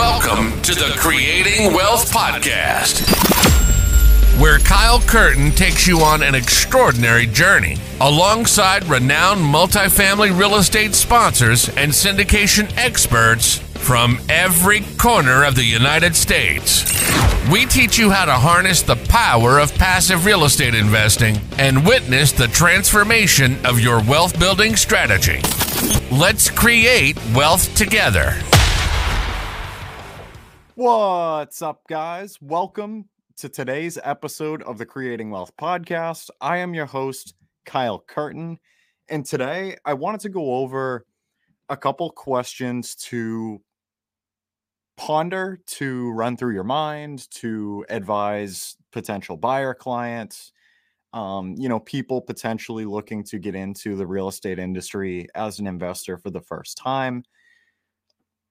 Welcome to the Creating Wealth Podcast, where Kyle Curtin takes you on an extraordinary journey alongside renowned multifamily real estate sponsors and syndication experts from every corner of the United States. We teach you how to harness the power of passive real estate investing and witness the transformation of your wealth building strategy. Let's create wealth together. What's up, guys? Welcome to today's episode of the Creating Wealth podcast. I am your host, Kyle Curtin. And today I wanted to go over a couple questions to ponder, to run through your mind, to advise potential buyer clients, um, you know, people potentially looking to get into the real estate industry as an investor for the first time.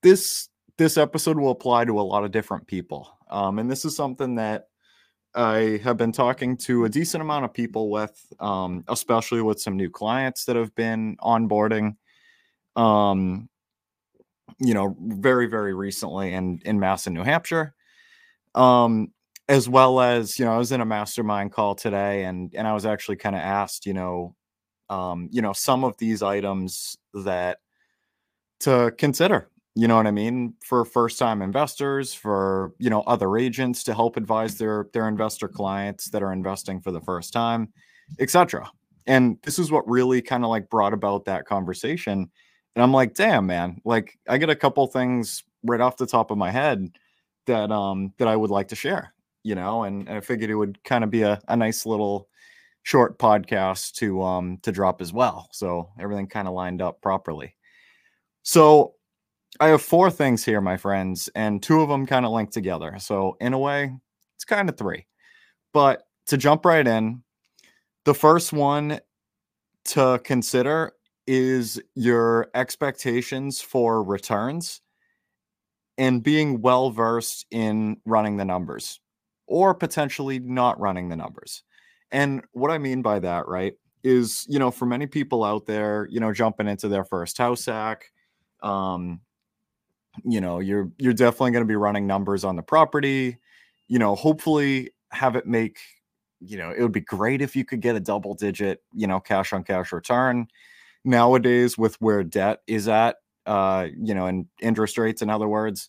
This this episode will apply to a lot of different people. Um, and this is something that I have been talking to a decent amount of people with, um, especially with some new clients that have been onboarding, um, you know, very, very recently in, in Mass and New Hampshire. Um, as well as, you know, I was in a mastermind call today and, and I was actually kind of asked, you know, um, you know, some of these items that to consider you know what i mean? For first time investors for you know other agents to help advise their their investor clients that are investing for the first time etc and this is what really kind of like brought about that conversation. And i'm like damn man like i get a couple things right off the top of my head that um that i would like to share you know? And, and i figured it would kind of be a, a nice little short podcast to um to drop as well. So everything kind of lined up properly. So I have four things here, my friends, and two of them kind of link together. So, in a way, it's kind of three. But to jump right in, the first one to consider is your expectations for returns and being well versed in running the numbers or potentially not running the numbers. And what I mean by that, right, is, you know, for many people out there, you know, jumping into their first house hack, um, you know you're you're definitely going to be running numbers on the property you know hopefully have it make you know it would be great if you could get a double digit you know cash on cash return. Nowadays with where debt is at uh you know and interest rates in other words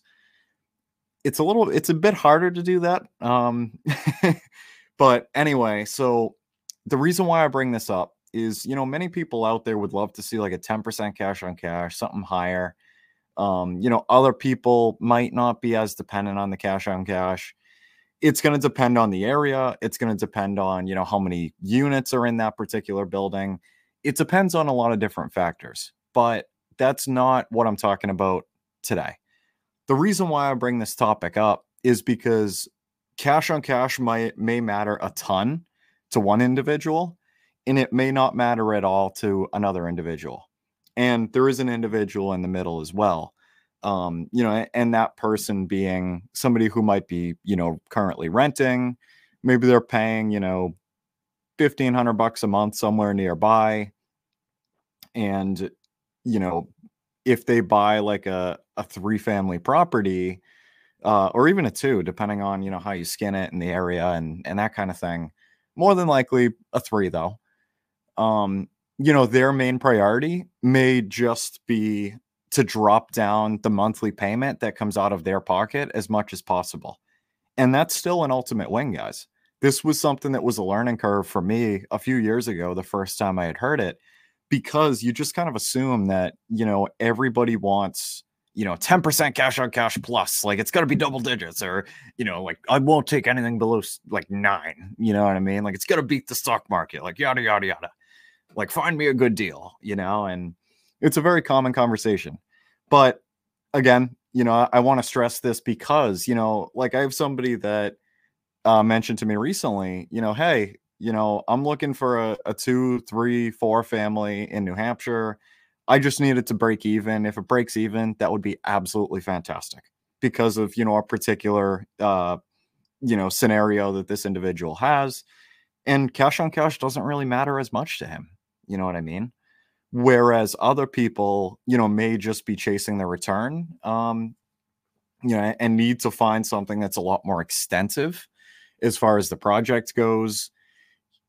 it's a little it's a bit harder to do that um but anyway so the reason why i bring this up is you know many people out there would love to see like a 10% cash on cash something higher um, you know, other people might not be as dependent on the cash on cash. It's going to depend on the area. It's going to depend on, you know, how many units are in that particular building. It depends on a lot of different factors, but that's not what I'm talking about today. The reason why I bring this topic up is because cash on cash might may matter a ton to one individual and it may not matter at all to another individual and there is an individual in the middle as well um you know and that person being somebody who might be you know currently renting maybe they're paying you know 1500 bucks a month somewhere nearby and you know if they buy like a, a three family property uh, or even a two depending on you know how you skin it in the area and and that kind of thing more than likely a three though um you know, their main priority may just be to drop down the monthly payment that comes out of their pocket as much as possible. And that's still an ultimate win, guys. This was something that was a learning curve for me a few years ago, the first time I had heard it, because you just kind of assume that, you know, everybody wants, you know, 10% cash on cash plus, like it's got to be double digits, or, you know, like I won't take anything below like nine, you know what I mean? Like it's got to beat the stock market, like yada, yada, yada like find me a good deal you know and it's a very common conversation. But again you know i, I want to stress this because you know like i have somebody that uh, mentioned to me recently you know hey you know i'm looking for a, a two three four family in new hampshire. I just need it to break even. If it breaks even that would be absolutely fantastic because of you know a particular uh you know scenario that this individual has and cash on cash doesn't really matter as much to him you know what I mean? Whereas other people, you know, may just be chasing the return. Um, you know, and need to find something that's a lot more extensive as far as the project goes,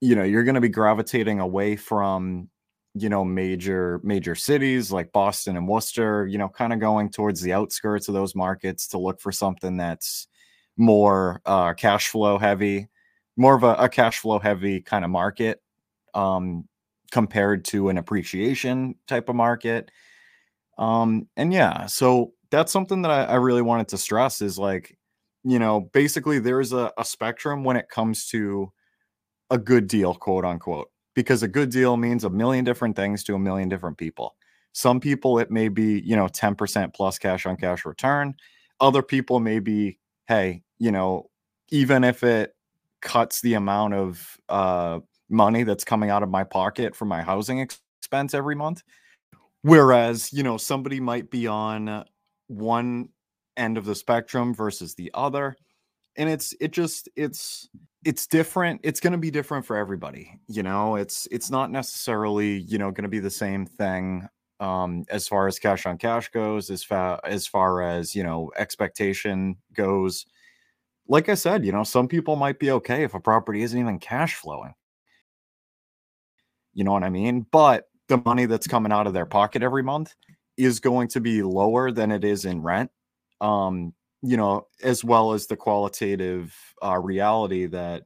you know, you're going to be gravitating away from you know major major cities like Boston and Worcester, you know, kind of going towards the outskirts of those markets to look for something that's more uh, cash flow heavy, more of a, a cash flow heavy kind of market um, compared to an appreciation type of market. Um, and yeah, so that's something that I, I really wanted to stress is like, you know, basically there's a, a spectrum when it comes to a good deal, quote unquote, because a good deal means a million different things to a million different people. Some people, it may be, you know, 10% plus cash on cash return. Other people may be, hey, you know, even if it cuts the amount of uh, money that's coming out of my pocket for my housing expense every month. Whereas, you know, somebody might be on one end of the spectrum versus the other. And it's, it just, it's, it's different. It's going to be different for everybody. You know, it's, it's not necessarily, you know, going to be the same thing um, as far as cash on cash goes, as far as far as you know expectation goes. Like I said, you know, some people might be okay if a property isn't even cash flowing. You know what I mean? But the money that's coming out of their pocket every month is going to be lower than it is in rent. Um, you know, as well as the qualitative uh, reality that,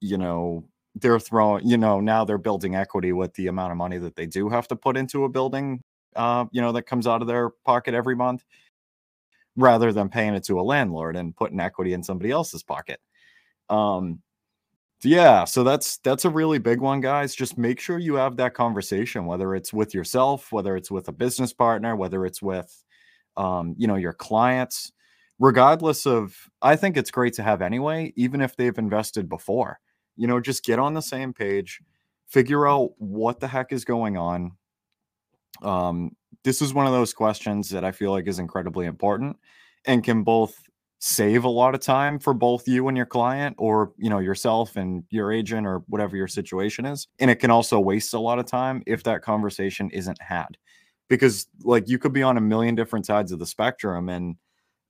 you know, they're throwing, you know, now they're building equity with the amount of money that they do have to put into a building, uh, you know, that comes out of their pocket every month rather than paying it to a landlord and putting equity in somebody else's pocket. Um, yeah, so that's that's a really big one, guys. Just make sure you have that conversation, whether it's with yourself, whether it's with a business partner, whether it's with um, you know, your clients, regardless of I think it's great to have anyway, even if they've invested before. You know, just get on the same page, figure out what the heck is going on. Um, this is one of those questions that I feel like is incredibly important and can both save a lot of time for both you and your client or you know yourself and your agent or whatever your situation is and it can also waste a lot of time if that conversation isn't had. Because like you could be on a million different sides of the spectrum and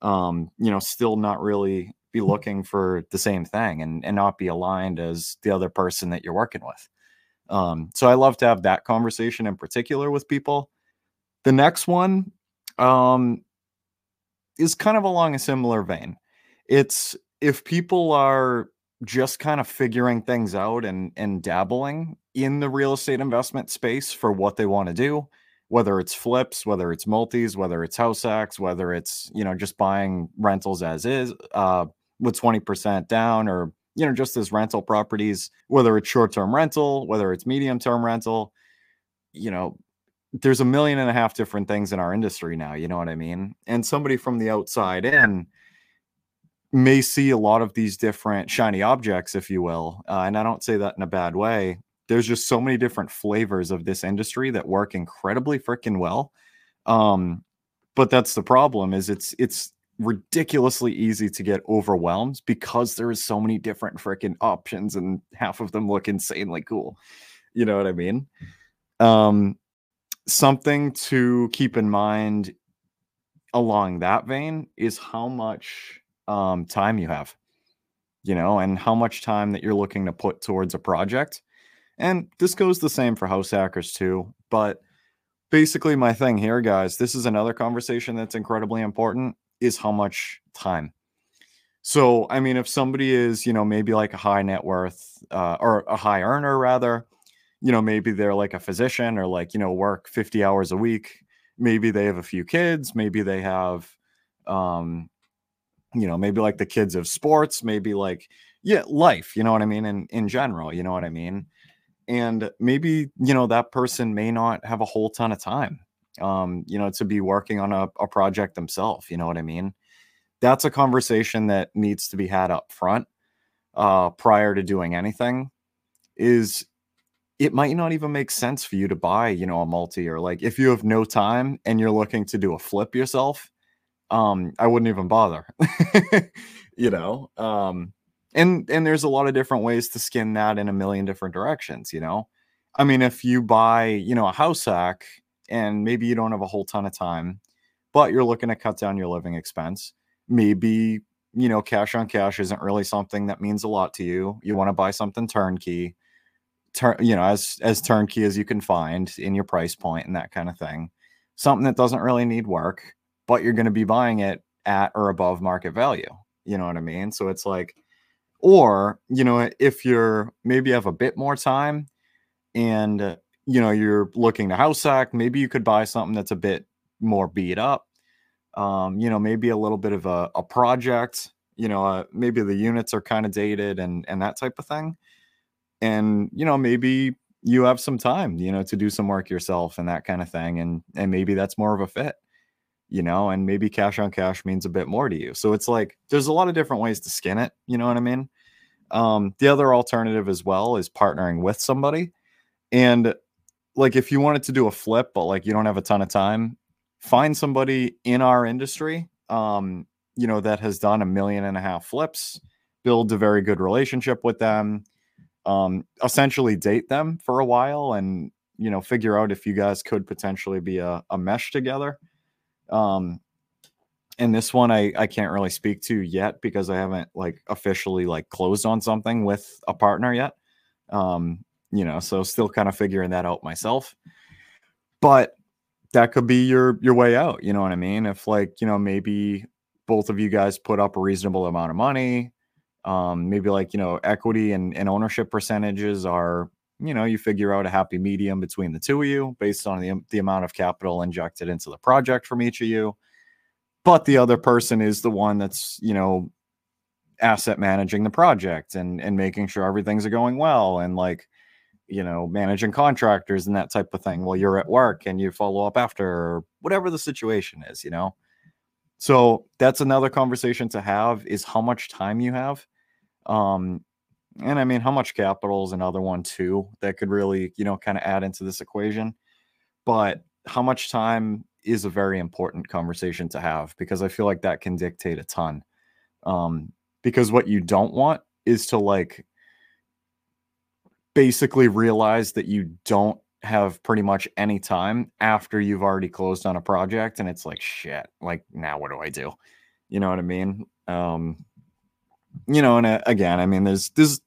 um you know still not really be looking for the same thing and and not be aligned as the other person that you're working with. Um so i love to have that conversation in particular with people. The next one um is kind of along a similar vein. It's if people are just kind of figuring things out and and dabbling in the real estate investment space for what they want to do, whether it's flips, whether it's multis, whether it's house hacks, whether it's you know just buying rentals as is uh, with twenty percent down, or you know just as rental properties, whether it's short term rental, whether it's medium term rental, you know there's a million and a half different things in our industry now, you know what I mean? And somebody from the outside in may see a lot of these different shiny objects, if you will. Uh, and I don't say that in a bad way. There's just so many different flavors of this industry that work incredibly freaking well. Um, but that's the problem is it's it's ridiculously easy to get overwhelmed because there is so many different freaking options and half of them look insanely cool. You know what I mean? Um, something to keep in mind along that vein is how much um, time you have, you know, and how much time that you're looking to put towards a project. And this goes the same for house hackers too. But basically, my thing here, guys, this is another conversation that's incredibly important is how much time. So, I mean, if somebody is, you know, maybe like a high net worth uh, or a high earner rather, you know, maybe they're like a physician or like, you know, work 50 hours a week. Maybe they have a few kids. Maybe they have, um, you know, maybe like the kids of sports, maybe like, yeah, life, you know what I mean? In, in general, you know what I mean? And maybe, you know, that person may not have a whole ton of time, um, you know, to be working on a, a project themselves. You know what I mean? That's a conversation that needs to be had up front uh, prior to doing anything is it might not even make sense for you to buy, you know, a multi or like if you have no time and you're looking to do a flip yourself, um, I wouldn't even bother. you know, um, and and there's a lot of different ways to skin that in a million different directions, you know. I mean, if you buy, you know, a house hack and maybe you don't have a whole ton of time, but you're looking to cut down your living expense. Maybe, you know, cash on cash isn't really something that means a lot to you. You want to buy something turnkey, turn, you know, as as turnkey as you can find in your price point and that kind of thing. Something that doesn't really need work, but you're going to be buying it at or above market value. You know what I mean? So it's like, or, you know, if you're maybe you have a bit more time and, uh, you know, you're looking to house hack, maybe you could buy something that's a bit more beat up. Um, you know, maybe a little bit of a, a project, you know, uh, maybe the units are kind of dated and, and that type of thing. And, you know, maybe you have some time, you know, to do some work yourself and that kind of thing. And, and maybe that's more of a fit you know, and maybe cash on cash means a bit more to you. So it's like there's a lot of different ways to skin it, you know what I mean? Um, the other alternative as well is partnering with somebody. And like if you wanted to do a flip, but like you don't have a ton of time, find somebody in our industry, um, you know, that has done a million and a half flips, build a very good relationship with them, um, essentially date them for a while and you know figure out if you guys could potentially be a, a mesh together um, and this one I I can't really speak to yet because I haven't like officially like closed on something with a partner yet. Um, you know, so still kind of figuring that out myself. But that could be your your way out, you know what I mean? If like, you know, maybe both of you guys put up a reasonable amount of money, um, maybe like, you know, equity and, and ownership percentages are you know you figure out a happy medium between the two of you based on the, the amount of capital injected into the project from each of you. But the other person is the one that's you know asset managing the project and and making sure everything's going well and like you know managing contractors and that type of thing while you're at work and you follow up after whatever the situation is you know so that's another conversation to have is how much time you have um and I mean, how much capital is another one too that could really, you know, kind of add into this equation. But how much time is a very important conversation to have because I feel like that can dictate a ton. Um, because what you don't want is to like basically realize that you don't have pretty much any time after you've already closed on a project and it's like shit like now what do i do? You know what i mean? Um you know and uh, again i mean there's this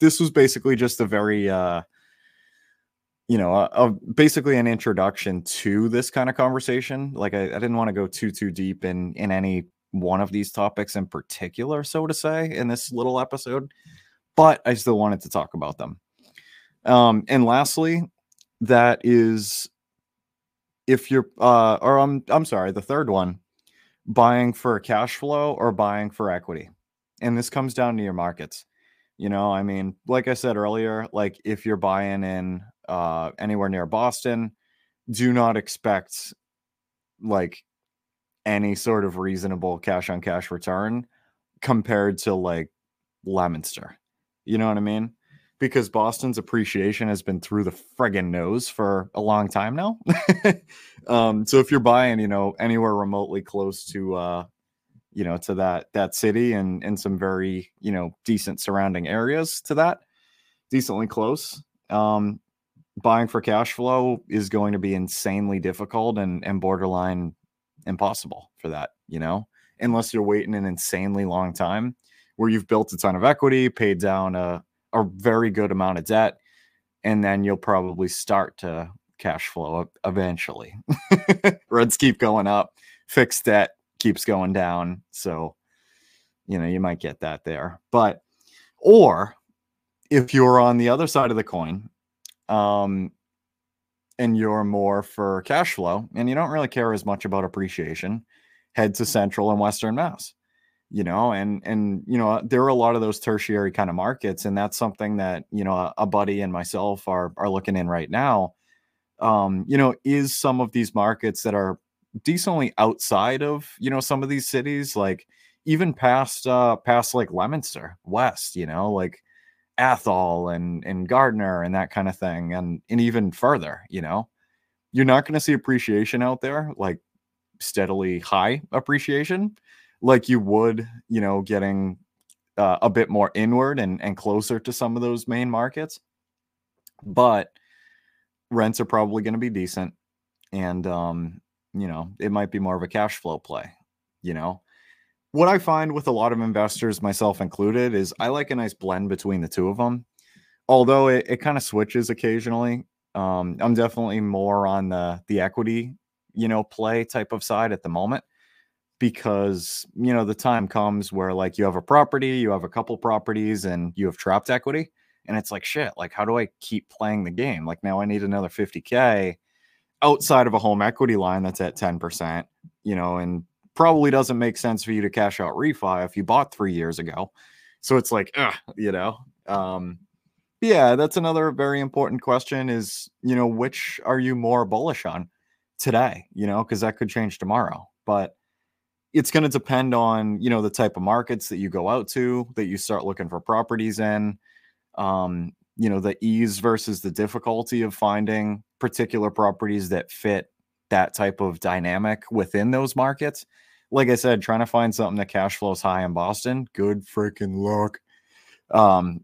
this was basically just a very uh you know a, a, basically an introduction to this kind of conversation. Like I, I didn't want to go too too deep in in any one of these topics in particular so to say in this little episode but i still wanted to talk about them. Um and lastly that is if you're uh or i'm i'm sorry the third one buying for cash flow or buying for equity and this comes down to your markets you know, I mean, like I said earlier, like if you're buying in uh anywhere near Boston, do not expect like any sort of reasonable cash on cash return compared to like Leominster. You know what I mean? Because Boston's appreciation has been through the friggin' nose for a long time now. um, so if you're buying, you know, anywhere remotely close to uh you know to that that city and and some very you know decent surrounding areas to that decently close um buying for cash flow is going to be insanely difficult and and borderline impossible for that you know unless you're waiting an insanely long time where you've built a ton of equity paid down a, a very good amount of debt and then you'll probably start to cash flow eventually rents keep going up fixed debt keeps going down. So, you know, you might get that there. But, or if you're on the other side of the coin, um, and you're more for cash flow and you don't really care as much about appreciation, head to central and western mass you know and and you know there are a lot of those tertiary kind of markets and that's something that you know a, a buddy and myself are are looking in right now. Um you know is some of these markets that are decently outside of you know some of these cities like even past uh past like leominster west you know like athol and and gardner and that kind of thing and and even further you know? You're not going to see appreciation out there like steadily high appreciation like you would you know getting uh, a bit more inward and and closer to some of those main markets but rents are probably going to be decent and um you know, it might be more of a cash flow play, you know. What I find with a lot of investors, myself included, is I like a nice blend between the two of them. Although it, it kind of switches occasionally. Um, I'm definitely more on the the equity, you know, play type of side at the moment because you know the time comes where like you have a property, you have a couple properties, and you have trapped equity, and it's like shit. Like, how do I keep playing the game? Like now I need another 50k outside of a home equity line that's at 10%, you know, and probably doesn't make sense for you to cash out refi if you bought three years ago. So it's like, ugh, you know, um, yeah, that's another very important question is, you know, which are you more bullish on today, you know, because that could change tomorrow. But it's going to depend on, you know, the type of markets that you go out to, that you start looking for properties in, um, you know, the ease versus the difficulty of finding particular properties that fit that type of dynamic within those markets. Like I said, trying to find something that cash flows high in Boston, good freaking luck. Um,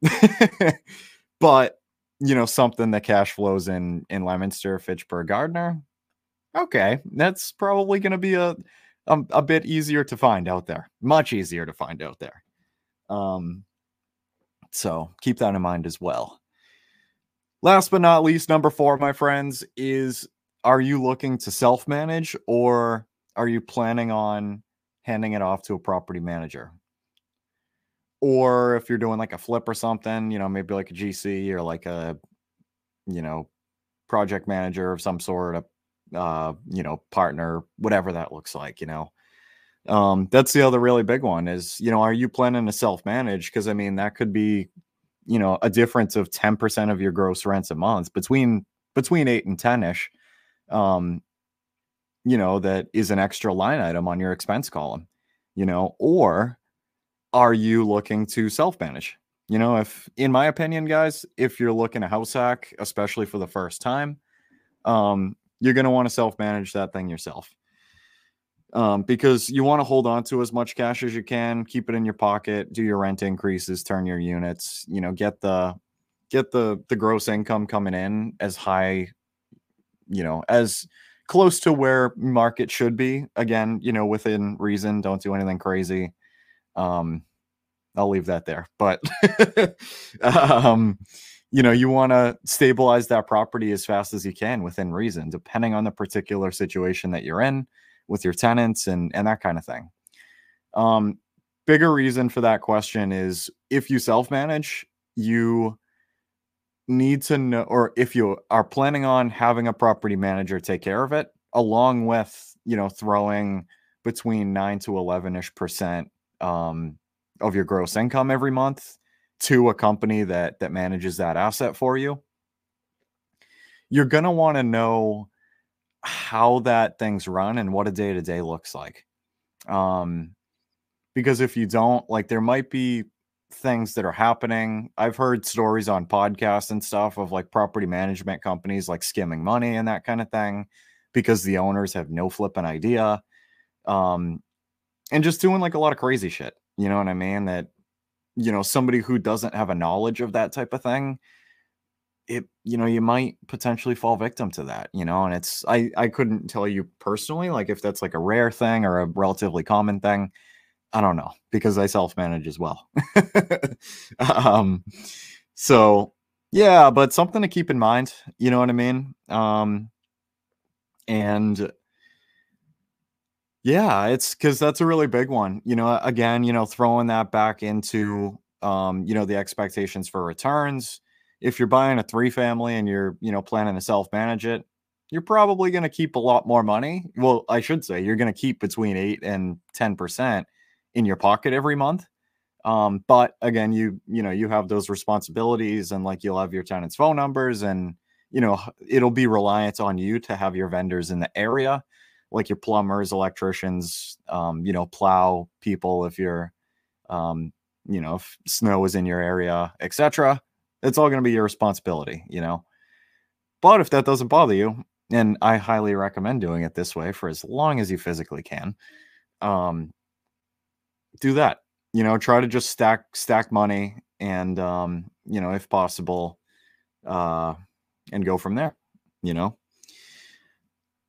but you know, something that cash flows in in Leominster, Fitchburg, gardner Okay, that's probably going to be a, a a bit easier to find out there. Much easier to find out there. Um, so keep that in mind as well. Last but not least, number four, my friends, is are you looking to self manage or are you planning on handing it off to a property manager? Or if you're doing like a flip or something, you know, maybe like a GC or like a, you know, project manager of some sort, a, uh, you know, partner, whatever that looks like, you know. Um, that's the other really big one is, you know, are you planning to self manage? Because I mean, that could be you know a difference of 10% of your gross rents a month between between 8 and 10ish um you know that is an extra line item on your expense column you know or are you looking to self manage you know if in my opinion guys if you're looking to house hack especially for the first time um you're going to want to self manage that thing yourself um, because you want to hold on to as much cash as you can, keep it in your pocket, do your rent increases, turn your units, you know, get the get the the gross income coming in as high, you know, as close to where market should be. Again, you know, within reason, don't do anything crazy. Um, I'll leave that there. But um, you know, you want to stabilize that property as fast as you can within reason, depending on the particular situation that you're in with your tenants and and that kind of thing. Um, bigger reason for that question is if you self manage, you need to know, or if you are planning on having a property manager take care of it, along with you know throwing between nine to eleven ish percent um, of your gross income every month to a company that that manages that asset for you. You're gonna want to know how that thing's run and what a day to day looks like. Um, because if you don't, like, there might be things that are happening. I've heard stories on podcasts and stuff of like property management companies like skimming money and that kind of thing because the owners have no flipping idea. Um, and just doing like a lot of crazy shit. You know what I mean? That, you know, somebody who doesn't have a knowledge of that type of thing it you know you might potentially fall victim to that you know and it's i i couldn't tell you personally like if that's like a rare thing or a relatively common thing i don't know because i self manage as well. Um so yeah but something to keep in mind you know what i mean? Um and yeah it's because that's a really big one you know again you know throwing that back into um you know the expectations for returns. If you're buying a three family and you're you know planning to self manage it you're probably going to keep a lot more money. Well i should say you're going to keep between 8 and 10% in your pocket every month. Um, but again you you know you have those responsibilities and like you'll have your tenants phone numbers and you know it'll be reliant on you to have your vendors in the area like your plumbers electricians um, you know plow people if you're um, you know if snow is in your area etc it's all going to be your responsibility, you know. But if that doesn't bother you, and I highly recommend doing it this way for as long as you physically can, um, do that. You know, try to just stack stack money, and um, you know, if possible, uh, and go from there. You know.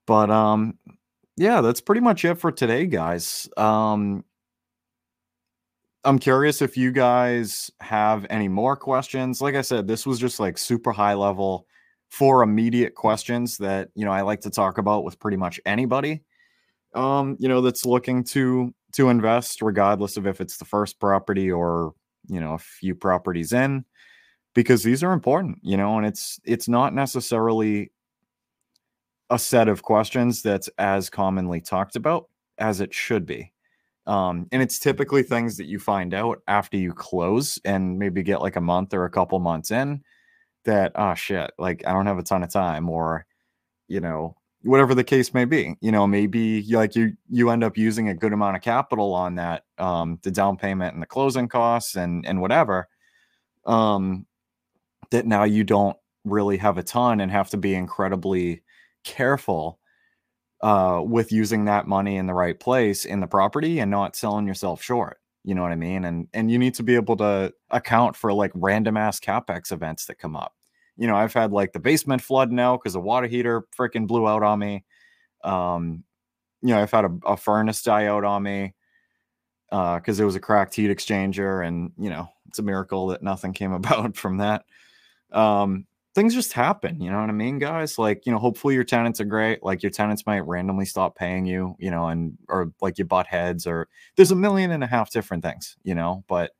But um, yeah, that's pretty much it for today, guys. Um, I'm curious if you guys have any more questions. Like I said, this was just like super high level for immediate questions that you know I like to talk about with pretty much anybody. Um, you know, that's looking to to invest, regardless of if it's the first property or you know a few properties in, because these are important. You know, and it's it's not necessarily a set of questions that's as commonly talked about as it should be. Um, and it's typically things that you find out after you close and maybe get like a month or a couple months in that, oh shit, like I don't have a ton of time or, you know, whatever the case may be, you know, maybe like you, you end up using a good amount of capital on that, um, the down payment and the closing costs and, and whatever, um, that now you don't really have a ton and have to be incredibly careful uh, with using that money in the right place in the property and not selling yourself short. You know what I mean? And and you need to be able to account for like random ass capex events that come up. You know, I've had like the basement flood now because the water heater freaking blew out on me. Um, you know, I've had a, a furnace die out on me because uh, it was a cracked heat exchanger, and you know, it's a miracle that nothing came about from that. Um, things just happen you know what i mean guys? Like you know hopefully your tenants are great like your tenants might randomly stop paying you you know and or like you butt heads or there's a million and a half different things you know? But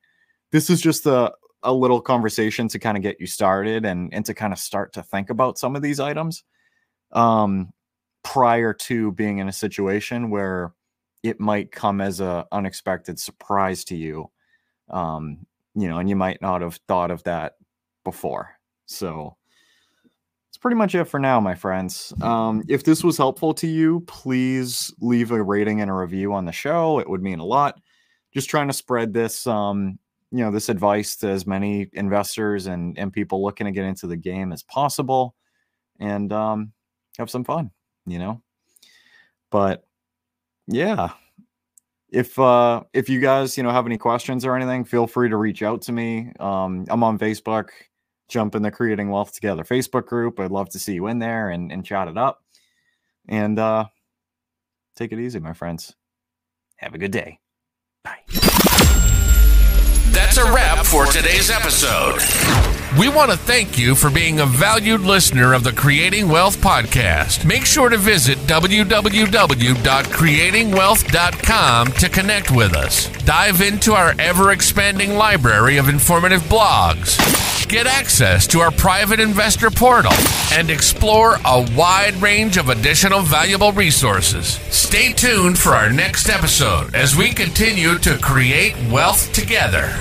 this is just a, a little conversation to kind of get you started and and to kind of start to think about some of these items um prior to being in a situation where it might come as a unexpected surprise to you um you know and you might not have thought of that before. So pretty much it for now, my friends. Um, if this was helpful to you, please leave a rating and a review on the show. It would mean a lot. Just trying to spread this, um, you know, this advice to as many investors and and people looking to get into the game as possible, and um, have some fun, you know. But yeah, if uh if you guys you know have any questions or anything feel free to reach out to me um i'm on facebook jump in the Creating Wealth Together Facebook group. I'd love to see you in there and, and chat it up. And uh, take it easy, my friends. Have a good day. Bye. That's a wrap for today's episode. We want to thank you for being a valued listener of the Creating Wealth podcast. Make sure to visit www.creatingwealth.com to connect with us. Dive into our ever expanding library of informative blogs. Get access to our private investor portal and explore a wide range of additional valuable resources. Stay tuned for our next episode as we continue to create wealth together.